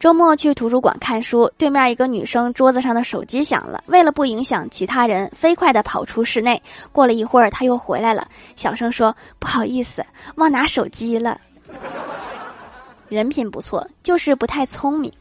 周末去图书馆看书对面一个女生桌子上的手机响了为了不影响其他人飞快的跑出室内过了一会儿她又回来了小声说不好意思忘拿手机了。人品不错就是不太聪明。